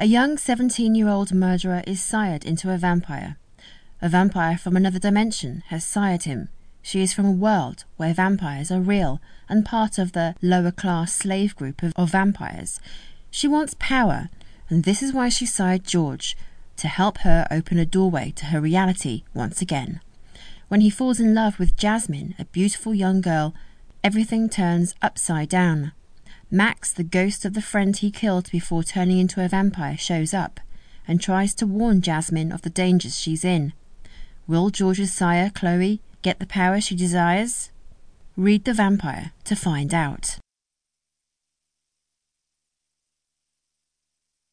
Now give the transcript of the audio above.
A young 17 year old murderer is sired into a vampire. A vampire from another dimension has sired him. She is from a world where vampires are real and part of the lower class slave group of, of vampires. She wants power, and this is why she sired George to help her open a doorway to her reality once again. When he falls in love with Jasmin, a beautiful young girl, everything turns upside down. Max, the ghost of the friend he killed before turning into a vampire, shows up and tries to warn Jasmin of the dangers she's in. Will George's sire, Chloe, get the power she desires? Read The Vampire to find out.